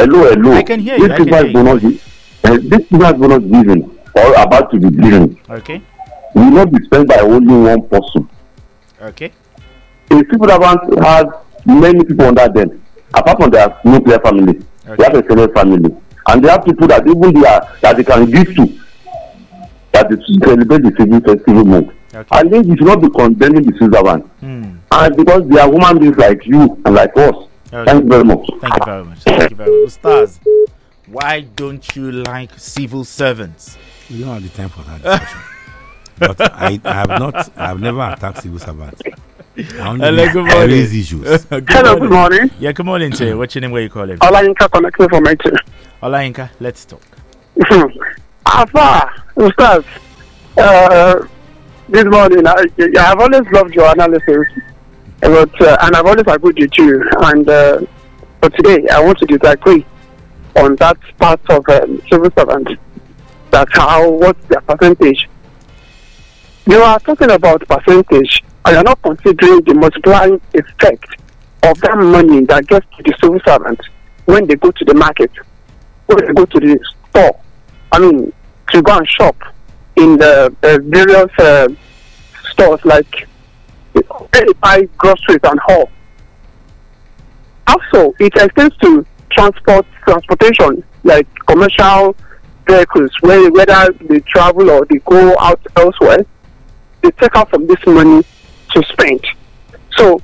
Hello, hello. I can hear you, This I can Christmas hear you. bonus, is- uh, this Christmas bonus given or about to be given Okay. will not be spent by only one person. Okay. A civil servant has many people under them. Apart from their nuclear family, they have a extended family, and they have people that even they are that they can give to that is to celebrate the civil festival month. I think you should not be condemning the civil servant. And because they are human beings like you and like us. Okay. Thank you very much. Thank you very much. Thank you very much. Ustaz, why don't you like civil servants? We don't have the time for that discussion. but I, I have not, I have never attacked civil servants. I only Hello, good I morning. raise issues. Hello, good morning. Yeah, good morning to you. What's your name? Where you calling? Olayinka connecting from it. Olayinka, let's talk. Alpha, Ustaz, uh, this morning, I, I have always loved your analysis, but, uh, and I've always agreed with you. And uh, but today, I want to disagree on that part of um, civil servants. That's how, what's their percentage? You are talking about percentage, and you're not considering the multiplying effect of that money that gets to the civil servant when they go to the market, when they go to the store. I mean, to go and shop in the uh, various uh, stores like buy groceries and all. Also, it extends to transport transportation like commercial vehicles, where whether they travel or they go out elsewhere, they take out from this money to spend. So,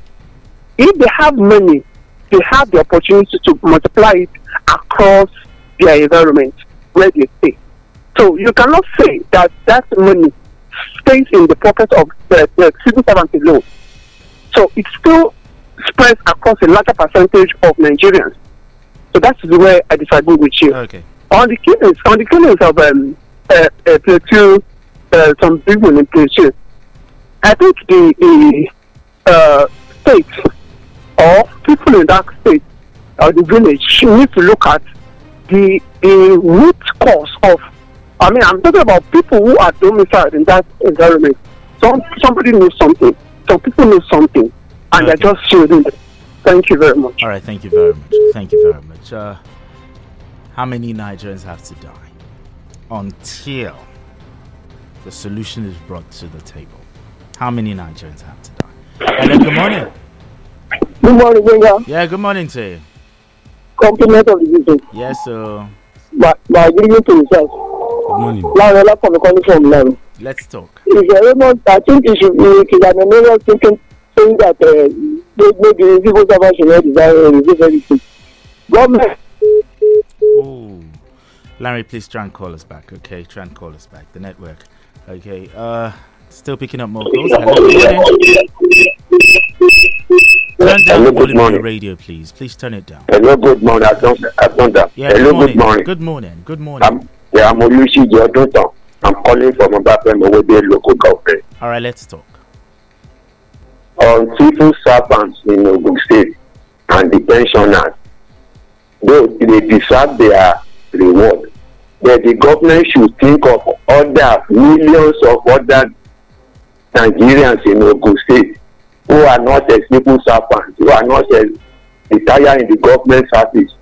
if they have money, they have the opportunity to multiply it across their environment where they stay. So you cannot say that that money stays in the pocket of the, the civil servant alone. So it still spreads across a larger percentage of Nigerians. So that's where I disagree with you. Okay. On the killings, on the killings of um, uh, uh, Plateau, uh, some people in Plateau, I think the, the uh, state or people in that state or the village need to look at the the root cause of I mean I'm talking about people who are domiciled in that environment. Some somebody knows something. Some people know something and they're just shielding it. Thank you very much. All right, thank you very much. Thank you very much. Uh, how many Nigerians have to die until the solution is brought to the table? How many Nigerians have to die? Hello, good morning. Good morning, Benga. Yeah, good morning to you. Compliment of the vision. Yes, so By, by giving to yourself. Good morning. Larola from the calling from Laro. let's talk. If you're able, I think it should be it is an error thinking saying that uh, they- maybe civil servants should not design or receive anything. Government Ooh. Larry, please try and call us back. Okay, try and call us back. The network. Okay. Uh, still picking up more calls. Hello. Turn down Hello, the good volume of morning. the radio, please. Please turn it down. Hello, good morning. I've done, I've done that. Yeah, Hello, good good morning. morning. Good morning. Good morning. Yeah, I'm Olushi Jodotan. I'm calling from Obafemi Owode local government. All right, let's talk. On civil servants in Ogun State and the pensioners, though they deserve their reward, but the government should think of other millions of other Nigerians in Ogun State who are not as civil servants, who are not as retired in the government service.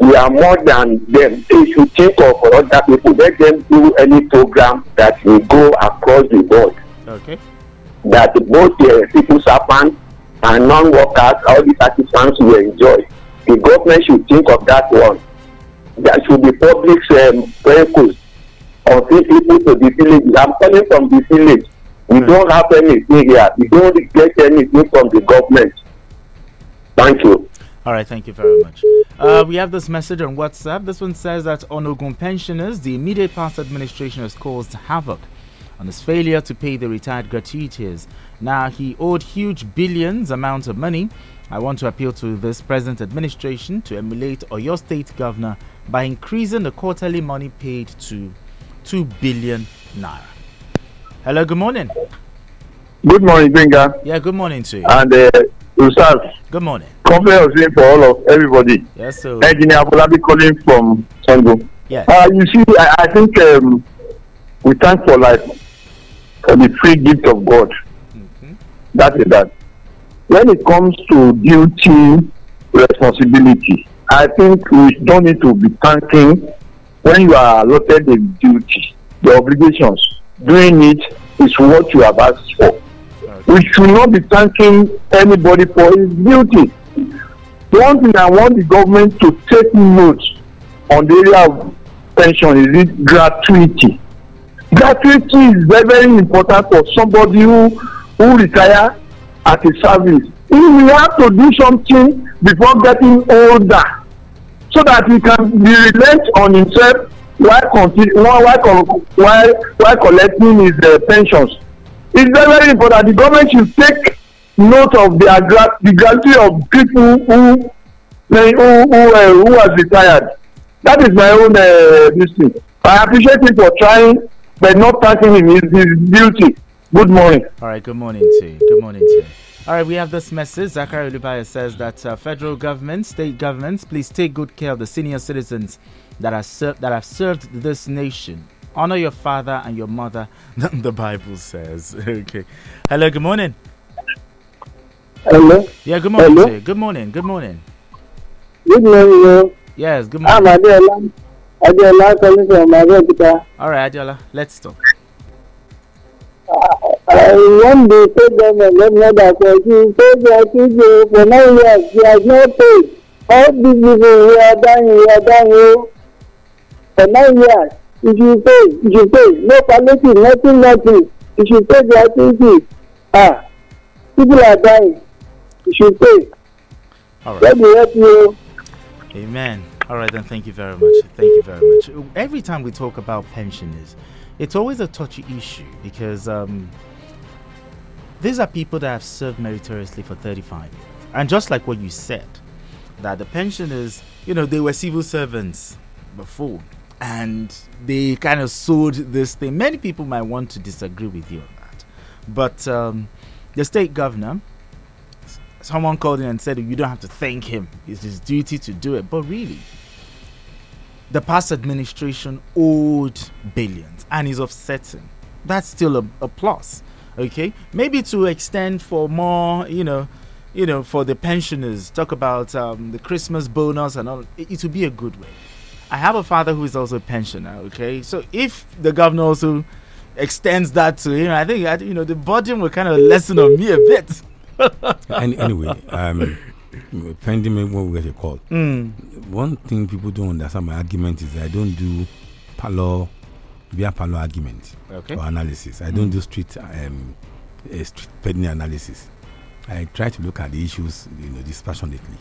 We are more than them. They should think of other people. Let them do any program that will go across the board. Okay. That both the civil servants and non-workers, all these artisans will enjoy. The government should think of that one. There should be public um, vehicles of people to the village. I'm calling from the village. We don't have anything here. We don't get anything from the government. Thank you. All right, thank you very much. Uh, we have this message on WhatsApp. This one says that on Ogun pensioners, the immediate past administration has caused havoc on his failure to pay the retired gratuities. Now, he owed huge billions amount of money. I want to appeal to this present administration to emulate Oyo State Governor by increasing the quarterly money paid to 2 billion naira. Hello, good morning. Good morning, Benga. Yeah, good morning to you. And uh, Ustaz, Good morning. of saying for all of everybody. Yes, so. Engineer Abulabi calling from Sango. Yes. Uh, you see, I, I think um, we thank for life, for the free gift of God. That is that. When it comes to duty responsibility, I think we don't need to be thanking when you are allotted a duty, the obligations. Doing it is what you have asked for. We should not be thanking anybody for his duty. One thing I want the government to take note on the area of pension is it gratuity. Gratuity is very very important for somebody who who retire at a service. If you have to do something before getting older so that he can be relent on himself while continue while while while, collecting his uh, pensions it's very very important the government should take note of the gra the gratitude of people who who who, uh, who has retired that is my own uh, i appreciate him for trying but not thanking him his his duty good morning. all right good morning to you good morning to you. All right, we have this message. Zachary Olubaya says that uh, federal government, state governments, please take good care of the senior citizens that are ser- that have served this nation. Honor your father and your mother. the Bible says. okay. Hello. Good morning. Hello. Yeah. Good morning. Hello? you. Good morning. Good morning. Good morning. o. Yes. Good morning. I'm morning. Adeola. Adeola calling from Abeokuta. All right, Adeola. Let's talk. I want the state government let me that uh, she paid their TJ for nine years. She has not paid. All these people we are dying, we are dying o. For nine years, if you pay, if you pay, no palliative, nothing, nothing. If you pay TJ, ah, people are dying. You should pay. All right. Let me help you. Amen. All right, then. Thank you very much. Thank you very much. Every time we talk about pensioners, it's always a touchy issue because um, these are people that have served meritoriously for 35 years. And just like what you said, that the pensioners, you know, they were civil servants before and they kind of sold this thing. Many people might want to disagree with you on that. But um, the state governor, someone called in and said, You don't have to thank him, it's his duty to do it. But really, the past administration owed billions and is offsetting. That's still a, a plus. Okay, maybe to extend for more, you know, you know, for the pensioners. Talk about um, the Christmas bonus and all. It, it would be a good way. I have a father who is also a pensioner. Okay, so if the governor also extends that to him, I think you know the burden will kind of lessen on me a bit. Any, anyway, um, pending when we get a call. Mm. One thing people don't understand my argument is I don't do parlor, via parlor argument Okay. or analysis. I don't do street um, uh, street penny analysis. I try to look at the issues, you know, dispassionately.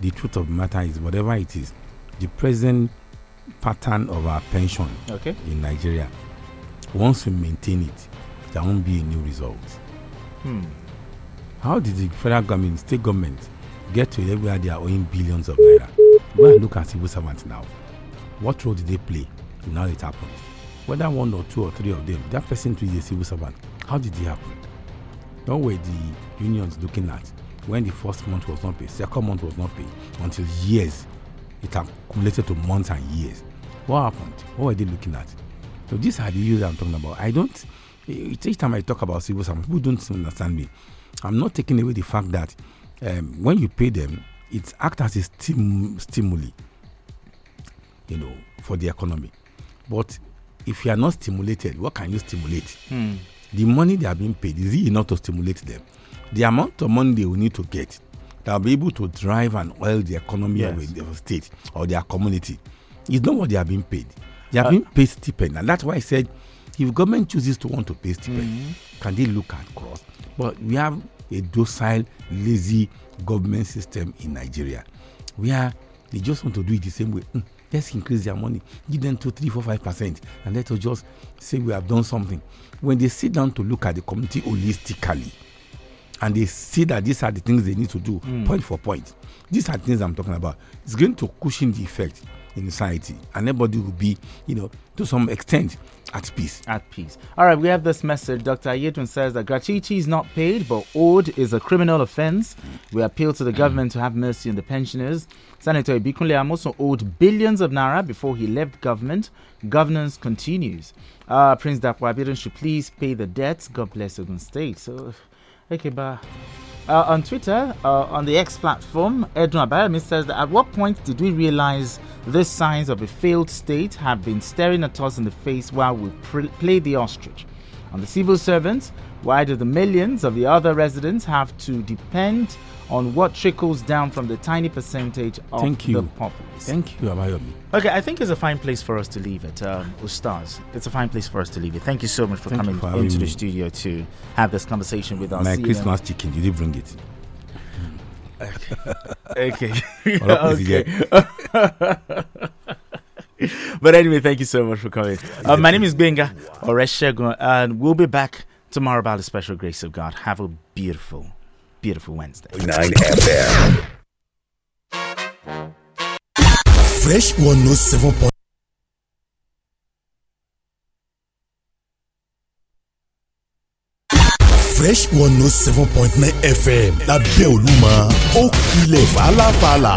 The truth of the matter is, whatever it is, the present pattern of our pension Okay. in Nigeria, once we maintain it, there won't be a new result. Hmm. How did the federal government, state government, get to a level where they are owing billions of naira? Go and look at civil servants now. What role did they play in how it happened? Whether one or two or three of them, that person is a civil servant. How did it happen? What were the unions looking at when the first month was not paid, second month was not paid, until years it accumulated to months and years? What happened? What were they looking at? So these are the issues I'm talking about. I don't. Each time I talk about civil servants, people don't understand me. I'm not taking away the fact that um, when you pay them, it acts as a stim- stimuli, you know, for the economy. But if you are not stimulated, what can you stimulate? Hmm. The money they are being paid is it enough to stimulate them? The amount of money they will need to get that will be able to drive and oil the economy Yes. of their state or their community It's not what they are being paid. They are Uh, being paid stipend, and that's why I said if government chooses to want to pay stipend, Mhm. can they look at cross? But we have a docile, lazy government system in Nigeria where they just want to do it the same way. Mm, let's increase their money, give them two, three, four, five percent, and let us just say we have done something. When they sit down to look at the community holistically, and they see that these are the things they need to do, Mm. point for point. These are the things I'm talking about. It's going to cushion the effect in society, and everybody will be, you know, to some extent at peace. At peace. All right, we have this message. Dr. Ayetun says that gratuity is not paid, but owed is a criminal offense. We appeal to the government to have mercy on the pensioners. Senator Ibikunle Amosun owed billions of naira before he left government. Governance continues. Uh, Prince Abiodun should please pay the debts. God bless Ogun State. So, Okay, but uh, on Twitter, uh, on the X platform, Edwin Abayomi says that at what point did we realize these signs of a failed state have been staring at us in the face while we pr- play the ostrich? On the civil servants, why do the millions of the other residents have to depend on what trickles down from the tiny percentage of Thank you. the populace? Thank you, Abayomi. Okay, I think it's a fine place for us to leave it, um, Ustaz. It's a fine place for us to leave it. Thank you so much for Thank coming for into the me. studio to have this conversation with us. My CNN. Christmas chicken, did you did bring it. Okay. What up, okay. but anyway, thank you so much for coming. Uh, my name is Benga Oreshegun, and we'll be back tomorrow by the special grace of God. Have a beautiful, beautiful Wednesday. 9 FM. Fresh 107 point. Fresh 107.9 FM lábẹ́ Olúmọ ó kilẹ̀ fàlàfàlà.